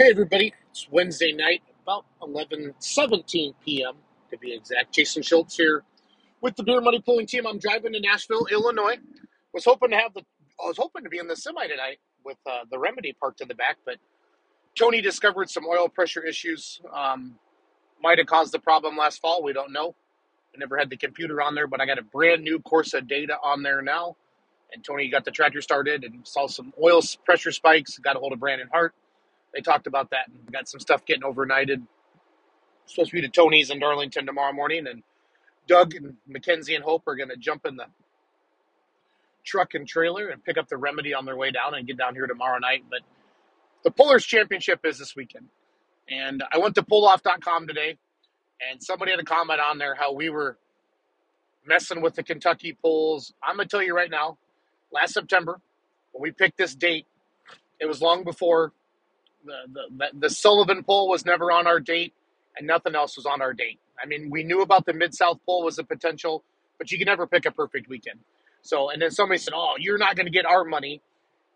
Hey everybody, it's Wednesday night, about 11:17 p.m. to be exact. Jason Schultz here with the Beer Money Pulling Team. I'm driving to Nashville, Illinois. Was hoping to have the I was hoping to be in the semi tonight with uh, the Remedy parked in the back, but Tony discovered some oil pressure issues. Um, might have caused the problem last fall. We don't know. I never had the computer on there, but I got a brand new Corsa data on there now. And Tony got the tractor started and saw some oil pressure spikes. Got a hold of Brandon Hart they talked about that and got some stuff getting overnighted. Supposed to be to Tony's in Darlington tomorrow morning, and Doug and Mackenzie and Hope are going to jump in the truck and trailer and pick up the remedy on their way down and get down here tomorrow night. But the Pullers Championship is this weekend. And I went to pulloff.com today, and somebody had a comment on there how we were messing with the Kentucky polls. I'm going to tell you right now, last September, when we picked this date, it was long before the, the, the Sullivan poll was never on our date, and nothing else was on our date. I mean, we knew about the Mid South poll was a potential, but you can never pick a perfect weekend. So, and then somebody said, "Oh, you're not going to get our money.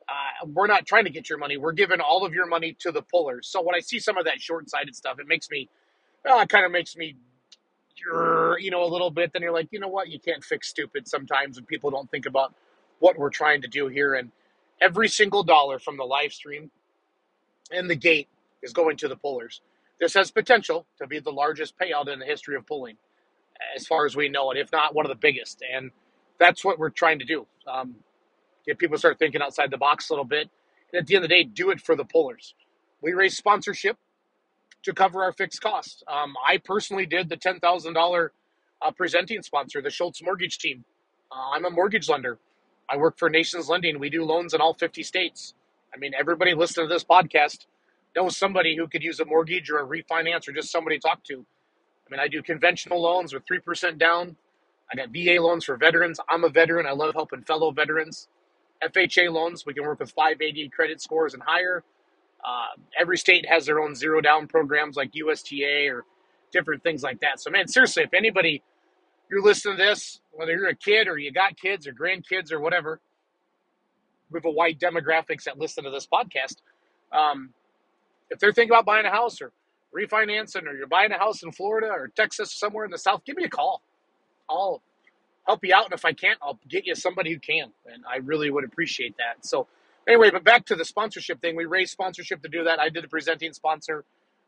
Uh, we're not trying to get your money. We're giving all of your money to the pullers." So when I see some of that short-sighted stuff, it makes me, well, it kind of makes me, you know, a little bit. Then you're like, you know what? You can't fix stupid sometimes, and people don't think about what we're trying to do here. And every single dollar from the live stream and the gate is going to the pullers. This has potential to be the largest payout in the history of pulling, as far as we know it, if not one of the biggest. And that's what we're trying to do. Um, get people start thinking outside the box a little bit. And at the end of the day, do it for the pullers. We raise sponsorship to cover our fixed costs. Um, I personally did the $10,000 uh, presenting sponsor, the Schultz Mortgage Team. Uh, I'm a mortgage lender. I work for Nations Lending. We do loans in all 50 states. I mean, everybody listening to this podcast knows somebody who could use a mortgage or a refinance or just somebody to talk to. I mean, I do conventional loans with 3% down. I got VA loans for veterans. I'm a veteran. I love helping fellow veterans. FHA loans, we can work with 580 credit scores and higher. Uh, every state has their own zero down programs like USDA or different things like that. So, man, seriously, if anybody, you're listening to this, whether you're a kid or you got kids or grandkids or whatever, we have a wide demographics that listen to this podcast. Um, if they're thinking about buying a house or refinancing, or you're buying a house in Florida or Texas, somewhere in the South, give me a call. I'll help you out, and if I can't, I'll get you somebody who can, and I really would appreciate that. So, anyway, but back to the sponsorship thing. We raised sponsorship to do that. I did a presenting sponsor.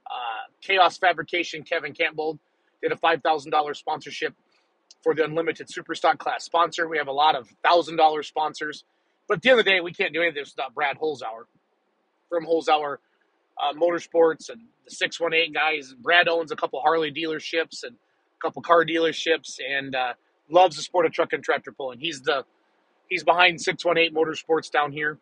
Uh, Chaos Fabrication, Kevin Campbell did a five thousand dollars sponsorship for the Unlimited Superstock class sponsor. We have a lot of thousand dollar sponsors. But at the end of the day, we can't do anything without Brad Holzhauer from Holzhauer uh, Motorsports and the 618 guys. Brad owns a couple Harley dealerships and a couple car dealerships and uh, loves the sport of truck and tractor pulling. He's the he's behind 618 Motorsports down here,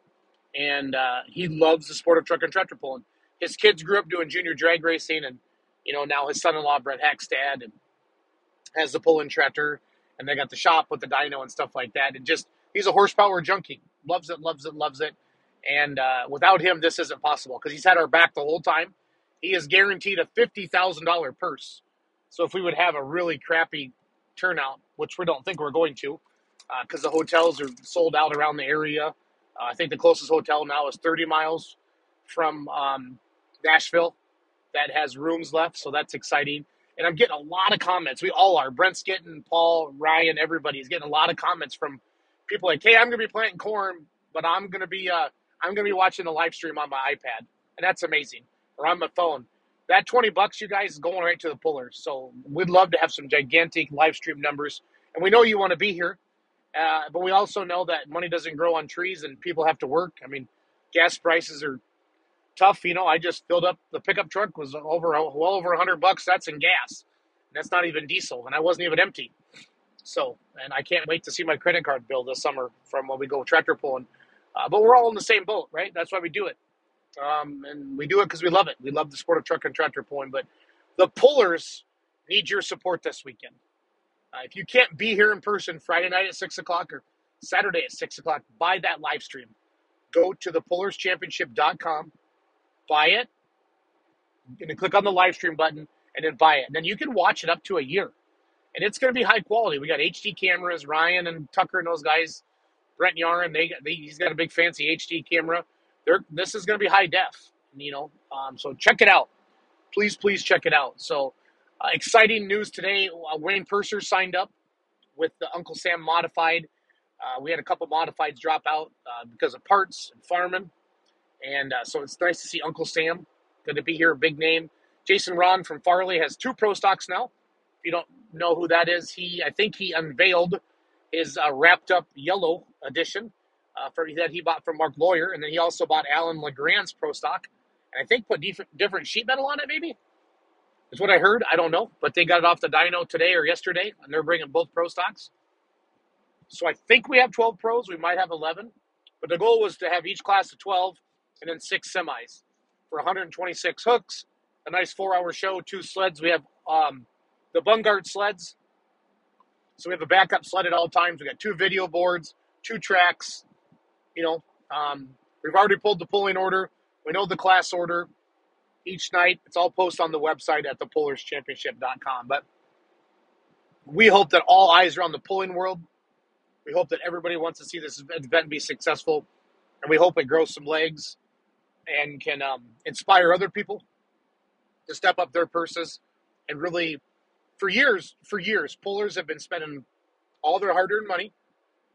and uh, he loves the sport of truck and tractor pulling. His kids grew up doing junior drag racing, and you know now his son-in-law Brett Hackstad and has the pulling tractor, and they got the shop with the dyno and stuff like that. And just he's a horsepower junkie loves it, loves it, loves it. And uh, without him, this isn't possible because he's had our back the whole time. He is guaranteed a fifty thousand dollar purse. So if we would have a really crappy turnout, which we don't think we're going to, because uh, the hotels are sold out around the area. Uh, I think the closest hotel now is 30 miles from um, Nashville that has rooms left, so that's exciting. And I'm getting a lot of comments. We all are. Brent's getting, Paul, Ryan, everybody's getting a lot of comments from people like, hey, I'm to be planting corn, but I'm to be uh, I'm to be watching the live stream on my iPad, and that's amazing, or on my phone. That 20 bucks, you guys, is going right to the pullers. So we'd love to have some gigantic live stream numbers, and we know you want to be here, uh, but we also know that money doesn't grow on trees, and people have to work. I mean, gas prices are tough. You know, I just filled up the pickup truck was over well over 100 bucks. That's in gas. That's not even diesel, and I wasn't even empty. So, and I can't wait to see my credit card bill this summer from when we go tractor pulling. Uh, but we're all in the same boat, right? That's why we do it. Um, and we do it because we love it. We love the sport of truck and tractor pulling. But the pullers need your support this weekend. Uh, if you can't be here in person Friday night at 6 o'clock or Saturday at 6 o'clock, buy that live stream. Go to thepullerschampionship.com, buy it, and click on the live stream button, and then buy it. And then you can watch it up to a year and it's going to be high quality. We got HD cameras. Ryan and Tucker and those guys, Brent Yarn, they, they he's got a big fancy HD camera. They're, this is going to be high def. You know, um, so check it out. Please, please check it out. So uh, exciting news today. Uh, Wayne Purser signed up with the Uncle Sam Modified. Uh, we had a couple modifieds drop out uh, because of parts and farming, and uh, so it's nice to see Uncle Sam. Good to be here, big name. Jason Ron from Farley has two pro stocks now. If you don't know who that is, he I think he unveiled his uh, wrapped up yellow edition uh, for that he bought from Mark Lawyer, and then he also bought Alan Legrand's pro stock, and I think put different sheet metal on it. Maybe is what I heard. I don't know, but they got it off the dyno today or yesterday, and they're bringing both pro stocks. So I think we have 12 pros. We might have 11, but the goal was to have each class of 12 and then six semis for 126 hooks. A nice four-hour show, two sleds. We have um, the Bungard sleds, so we have a backup sled at all times. We got two video boards, two tracks. You know, um, we've already pulled the pulling order. We know the class order each night. It's all posted on the website at thepullerschampionship.com. But we hope that all eyes are on the pulling world. We hope that everybody wants to see this event be successful, and we hope it grows some legs and can um, inspire other people to step up their purses and really, for years, for years, pullers have been spending all their hard-earned money,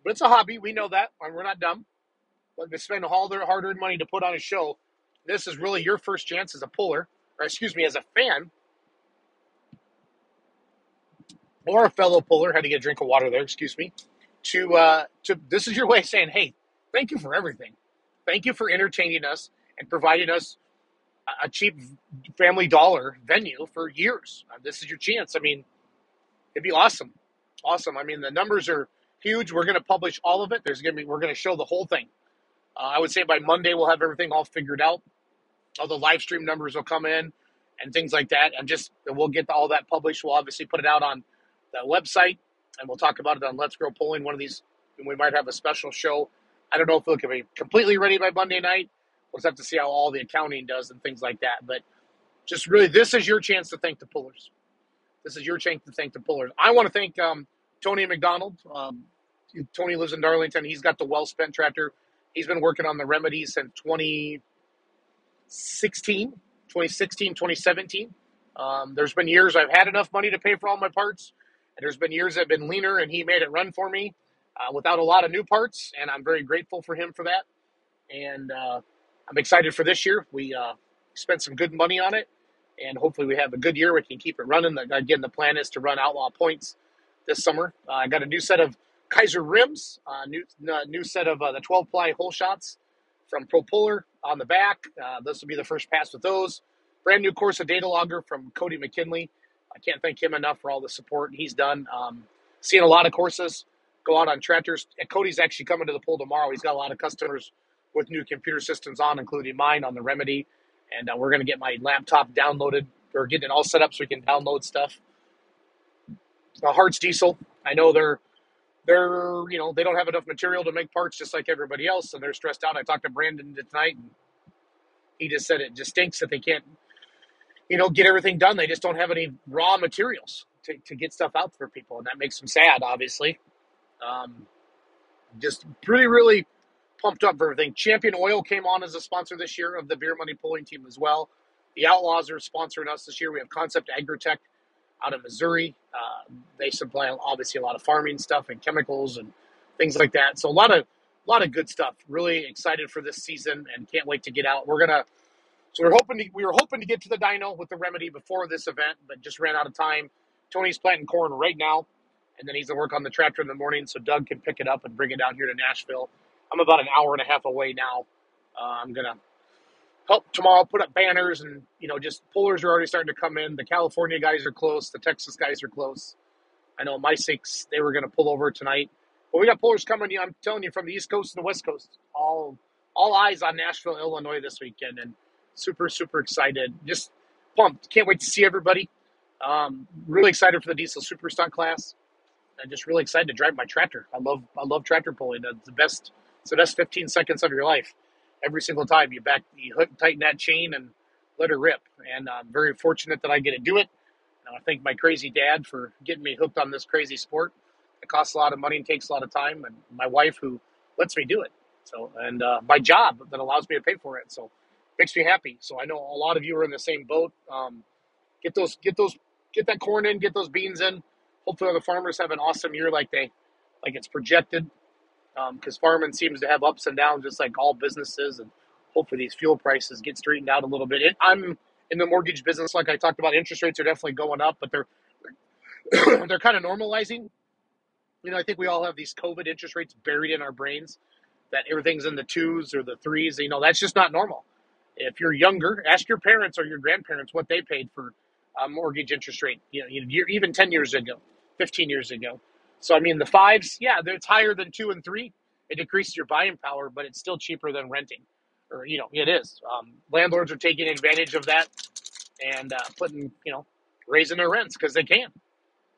but it's a hobby. We know that, and we're not dumb. But they spend all their hard-earned money to put on a show. This is really your first chance as a puller, or excuse me, as a fan, or a fellow puller. Had to get a drink of water there. Excuse me. To uh, to this is your way of saying, hey, thank you for everything. Thank you for entertaining us and providing us a cheap family dollar venue for years. Uh, this is your chance. I mean, it'd be awesome, awesome. I mean, the numbers are huge. We're going to publish all of it. There's going to be we're going to show the whole thing. Uh, I would say by Monday we'll have everything all figured out. All the live stream numbers will come in and things like that, and just we'll get all that published. We'll obviously put it out on the website, and we'll talk about it on Let's Grow Pulling. One of these, and we might have a special show. I don't know if it'll be completely ready by Monday night. We'll just have to see how all the accounting does and things like that. But just really, this is your chance to thank the pullers. This is your chance to thank the pullers. I want to thank um, Tony McDonald. Um, Tony lives in Darlington. He's got the well spent tractor. He's been working on the remedies since 2016, 2016, 2017. Um, there's been years I've had enough money to pay for all my parts, and there's been years I've been leaner, and he made it run for me uh, without a lot of new parts, and I'm very grateful for him for that. And uh, I'm excited for this year. We uh, spent some good money on it, and hopefully we have a good year. We can keep it running. Again, the plan is to run Outlaw points this summer. Uh, I got a new set of Keizer rims, uh, new uh, new set of uh, the 12 ply hole shots from Pro Puller on the back. Uh, this will be the first pass with those. Brand new Corsa data logger from Cody McKinley. I can't thank him enough for all the support he's done. Um, seeing a lot of Corsas go out on tractors. Cody's actually coming to the pool tomorrow. He's got a lot of customers with new computer systems on, including mine on the Remedy. And uh, we're going to get my laptop downloaded or getting it all set up so we can download stuff. The Hartz Diesel, I know they're they're you know they don't have enough material to make parts just like everybody else, and they're stressed out. I talked to Brandon tonight, and he just said it just stinks that they can't you know get everything done. They just don't have any raw materials to, to get stuff out for people, and that makes them sad, obviously. Um, just pretty really pumped up for everything. Champion Oil came on as a sponsor this year of the Beer Money Pulling Team as well. The Outlaws are sponsoring us this year. We have Concept Agritech out of Missouri. Uh, they supply obviously a lot of farming stuff and chemicals and things like that. So a lot of a lot of good stuff. Really excited for this season and can't wait to get out. We're gonna so we're hoping to, we were hoping to get to the dyno with the remedy before this event, but just ran out of time. Tony's planting corn right now, and then he's to work on the tractor in the morning so Doug can pick it up and bring it down here to Nashville. I'm about an hour and a half away now. Uh, I'm gonna help tomorrow put up banners and you know just pullers are already starting to come in. The California guys are close. The Texas guys are close. I know my six they were gonna pull over tonight, but we got pullers coming. I'm telling you from the East Coast and the West Coast. All all eyes on Nashville, Illinois this weekend, and super super excited. Just pumped. Can't wait to see everybody. Um, really excited for the diesel super stock class. I'm just really excited to drive my tractor. I love I love tractor pulling. It's the best so that's 15 seconds of your life. Every single time you back, you hook, tighten that chain and let her rip. And I'm very fortunate that I get to do it. And I thank my crazy dad for getting me hooked on this crazy sport. It costs a lot of money and takes a lot of time. And my wife who lets me do it. So, and uh, my job that allows me to pay for it. So makes me happy. So I know a lot of you are in the same boat. Um, get those, get those, get that corn in, get those beans in. Hopefully, the farmers have an awesome year like they, like it's projected. Um, because farming seems to have ups and downs, just like all businesses, and hopefully these fuel prices get straightened out a little bit. It, I'm in the mortgage business, like I talked about. Interest rates are definitely going up, but they're they're kind of normalizing. You know, I think we all have these COVID interest rates buried in our brains that everything's in the twos or the threes. You know, that's just not normal. If you're younger, ask your parents or your grandparents what they paid for a mortgage interest rate. You know, even ten years ago, fifteen years ago. So I mean, the fives, yeah, it's higher than two and three. It decreases your buying power, but it's still cheaper than renting, or you know, it is. Um, landlords are taking advantage of that and uh, putting, you know, raising their rents because they can.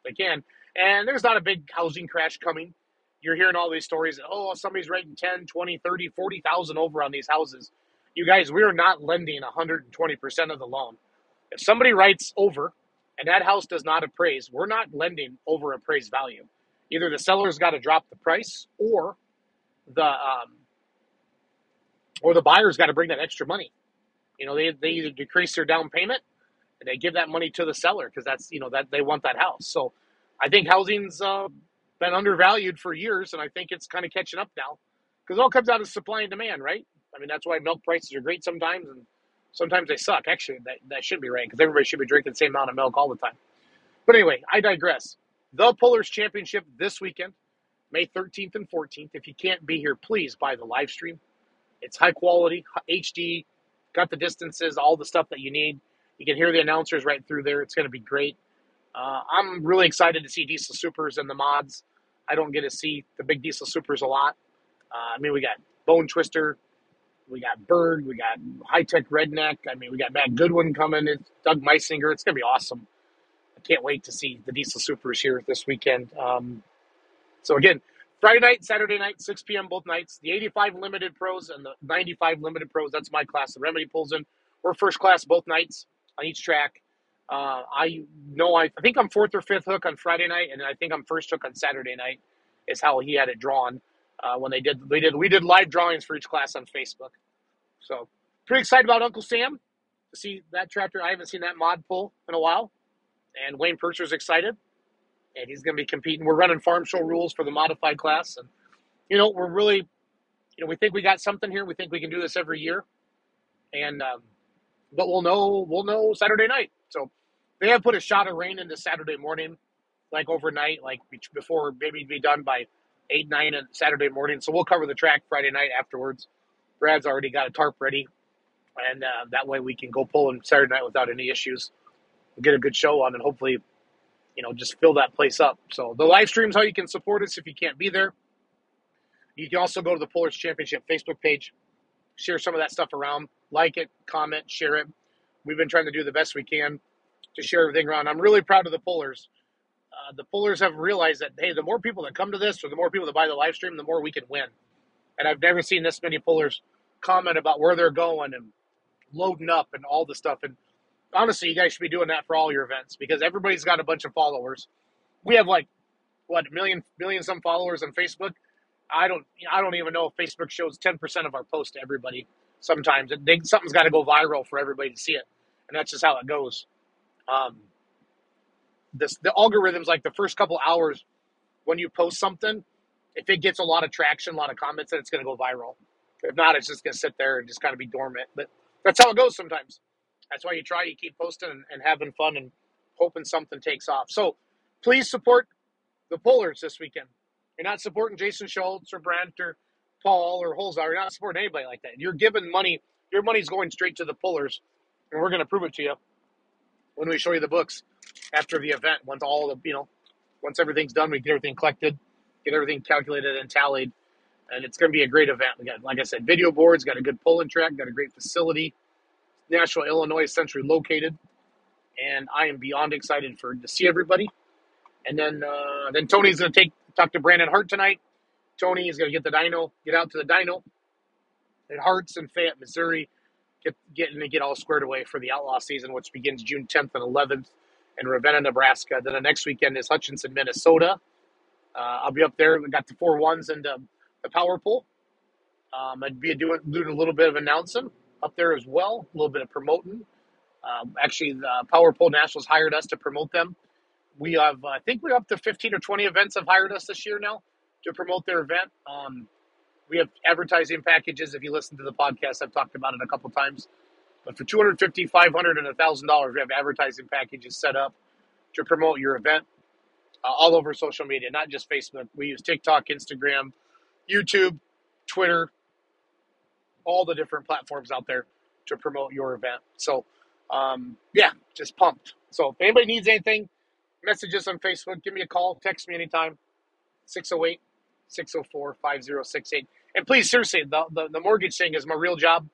They can. And there's not a big housing crash coming. You're hearing all these stories. Oh, somebody's renting 10, 20, 30, 40,000 over on these houses. You guys, we are not lending 120% of the loan. If somebody writes over and that house does not appraise, we're not lending over appraised value. Either the seller's got to drop the price or the um, or the buyer's got to bring that extra money. You know, they, they either decrease their down payment and they give that money to the seller because that's you know that they want that house. So I think housing's uh, been undervalued for years, and I think it's kind of catching up now because it all comes out of supply and demand, right? I mean that's why milk prices are great sometimes, and sometimes they suck. Actually, that that should be right because everybody should be drinking the same amount of milk all the time. But anyway, I digress. The Pullers Championship this weekend, May 13th and 14th. If you can't be here, please buy the live stream. It's high quality, HD, got the distances, all the stuff that you need. You can hear the announcers right through there. It's going to be great. Uh, I'm really excited to see Diesel Supers and the mods. I don't get to see the big Diesel Supers a lot. Uh, I mean, we got Bone Twister, we got Bird, we got High Tech Redneck. I mean, we got Matt Goodwin coming. It's Doug Meisinger. It's going to be awesome. I can't wait to see the Diesel Supers here this weekend. Um, so again, Friday night, Saturday night, 6 p.m. both nights. The 85 limited pros and the 95 limited pros. That's my class. The Remedy pulls in. We're first class both nights on each track. Uh, I know I, I think I'm fourth or fifth hook on Friday night, and I think I'm first hook on Saturday night. Is how he had it drawn uh, when they did. We did we did live drawings for each class on Facebook. So pretty excited about Uncle Sam to see that tractor. I haven't seen that mod pull in a while, and Wayne Purser's excited and he's going to be competing. We're running farm show rules for the modified class, and you know we're really, you know, we think we got something here. We think we can do this every year, and um, but we'll know we'll know Saturday night. So they have put a shot of rain into Saturday morning, like overnight, like before maybe be done by eight nine on Saturday morning. So we'll cover the track Friday night afterwards. Brad's already got a tarp ready, and uh, that way we can go pulling Saturday night without any issues. Get a good show on, and hopefully you know, just fill that place up. So the live streams how you can support us if you can't be there. You can also go to the Pullers Championship Facebook page, share some of that stuff around, like it, comment, share it. We've been trying to do the best we can to share everything around. I'm really proud of the Pullers. Uh, the Pullers have realized that hey, the more people that come to this, or the more people that buy the live stream, the more we can win. And I've never seen this many Pullers comment about where they're going and loading up and all the stuff. And honestly, you guys should be doing that for all your events because everybody's got a bunch of followers. We have like what million million some followers on Facebook. I don't I don't even know if Facebook shows ten percent of our posts to everybody. Sometimes they, something's got to go viral for everybody to see it, and that's just how it goes. Um, this the algorithms like the first couple hours when you post something, if it gets a lot of traction, a lot of comments, then it's going to go viral. If not, it's just going to sit there and just kind of be dormant. But that's how it goes sometimes. That's why you try, you keep posting and, and having fun and hoping something takes off. So please support the Pullers this weekend. You're not supporting Jason Schultz or Brent or Paul or Holzhauer. You're not supporting anybody like that. You're giving money. Your money's going straight to the Pullers, and we're going to prove it to you when we show you the books after the event. Once all the you know, once everything's done, we get everything collected, get everything calculated and tallied, and it's going to be a great event. We got, like I said, video boards, got a good pulling track, got a great facility. Nashville, Illinois, centrally located, and I am beyond excited for to see everybody. And then uh, then Tony's going to take talk to Brandon Hart tonight. Tony is going to get the dyno, get out to the dyno at Harts in Fayette, Missouri, get getting to get all squared away for the outlaw season, which begins June 10th and 11th in Ravenna, Nebraska. Then the next weekend is Hutchinson, Minnesota. Uh, I'll be up there. We got the four ones and um, the power pool. Um, I'd be doing doing a little bit of announcing up there as well. A little bit of promoting. Um, actually, the Power Pole Nationals hired us to promote them. We have, I think we're up to 15 or 20 events have hired us this year now to promote their event. Um, we have advertising packages. If you listen to the podcast, I've talked about it a couple times. But for 250 500 and $1,000, we have advertising packages set up to promote your event uh, all over social media, not just Facebook. We use TikTok, Instagram, YouTube, Twitter, all the different platforms out there to promote your event. So, um, yeah, just pumped. So, if anybody needs anything, message us on Facebook, give me a call, text me anytime 608 604 5068. And please, seriously, the, the, the mortgage thing is my real job.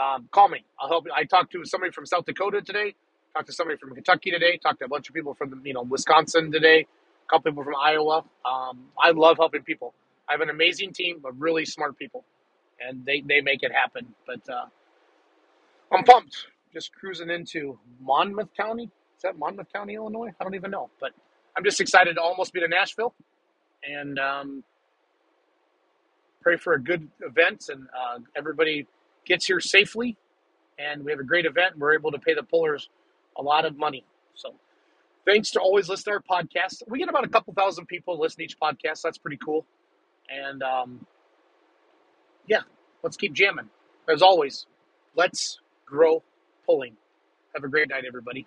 Um, call me. I'll help. I talked to somebody from South Dakota today, talked to somebody from Kentucky today, talked to a bunch of people from you know Wisconsin today, a couple people from Iowa. Um, I love helping people. I have an amazing team of really smart people, and they, they make it happen. But uh, I'm pumped. Just cruising into Monmouth County. Is that Monmouth County, Illinois? I don't even know. But I'm just excited to almost be to Nashville and um, pray for a good event and uh, everybody gets here safely. And we have a great event. We're able to pay the pullers a lot of money. So thanks to always listen to our podcast. We get about a couple thousand people listen to each podcast. That's pretty cool. And um, yeah, let's keep jamming. As always, let's grow pulling. Have a great night, everybody.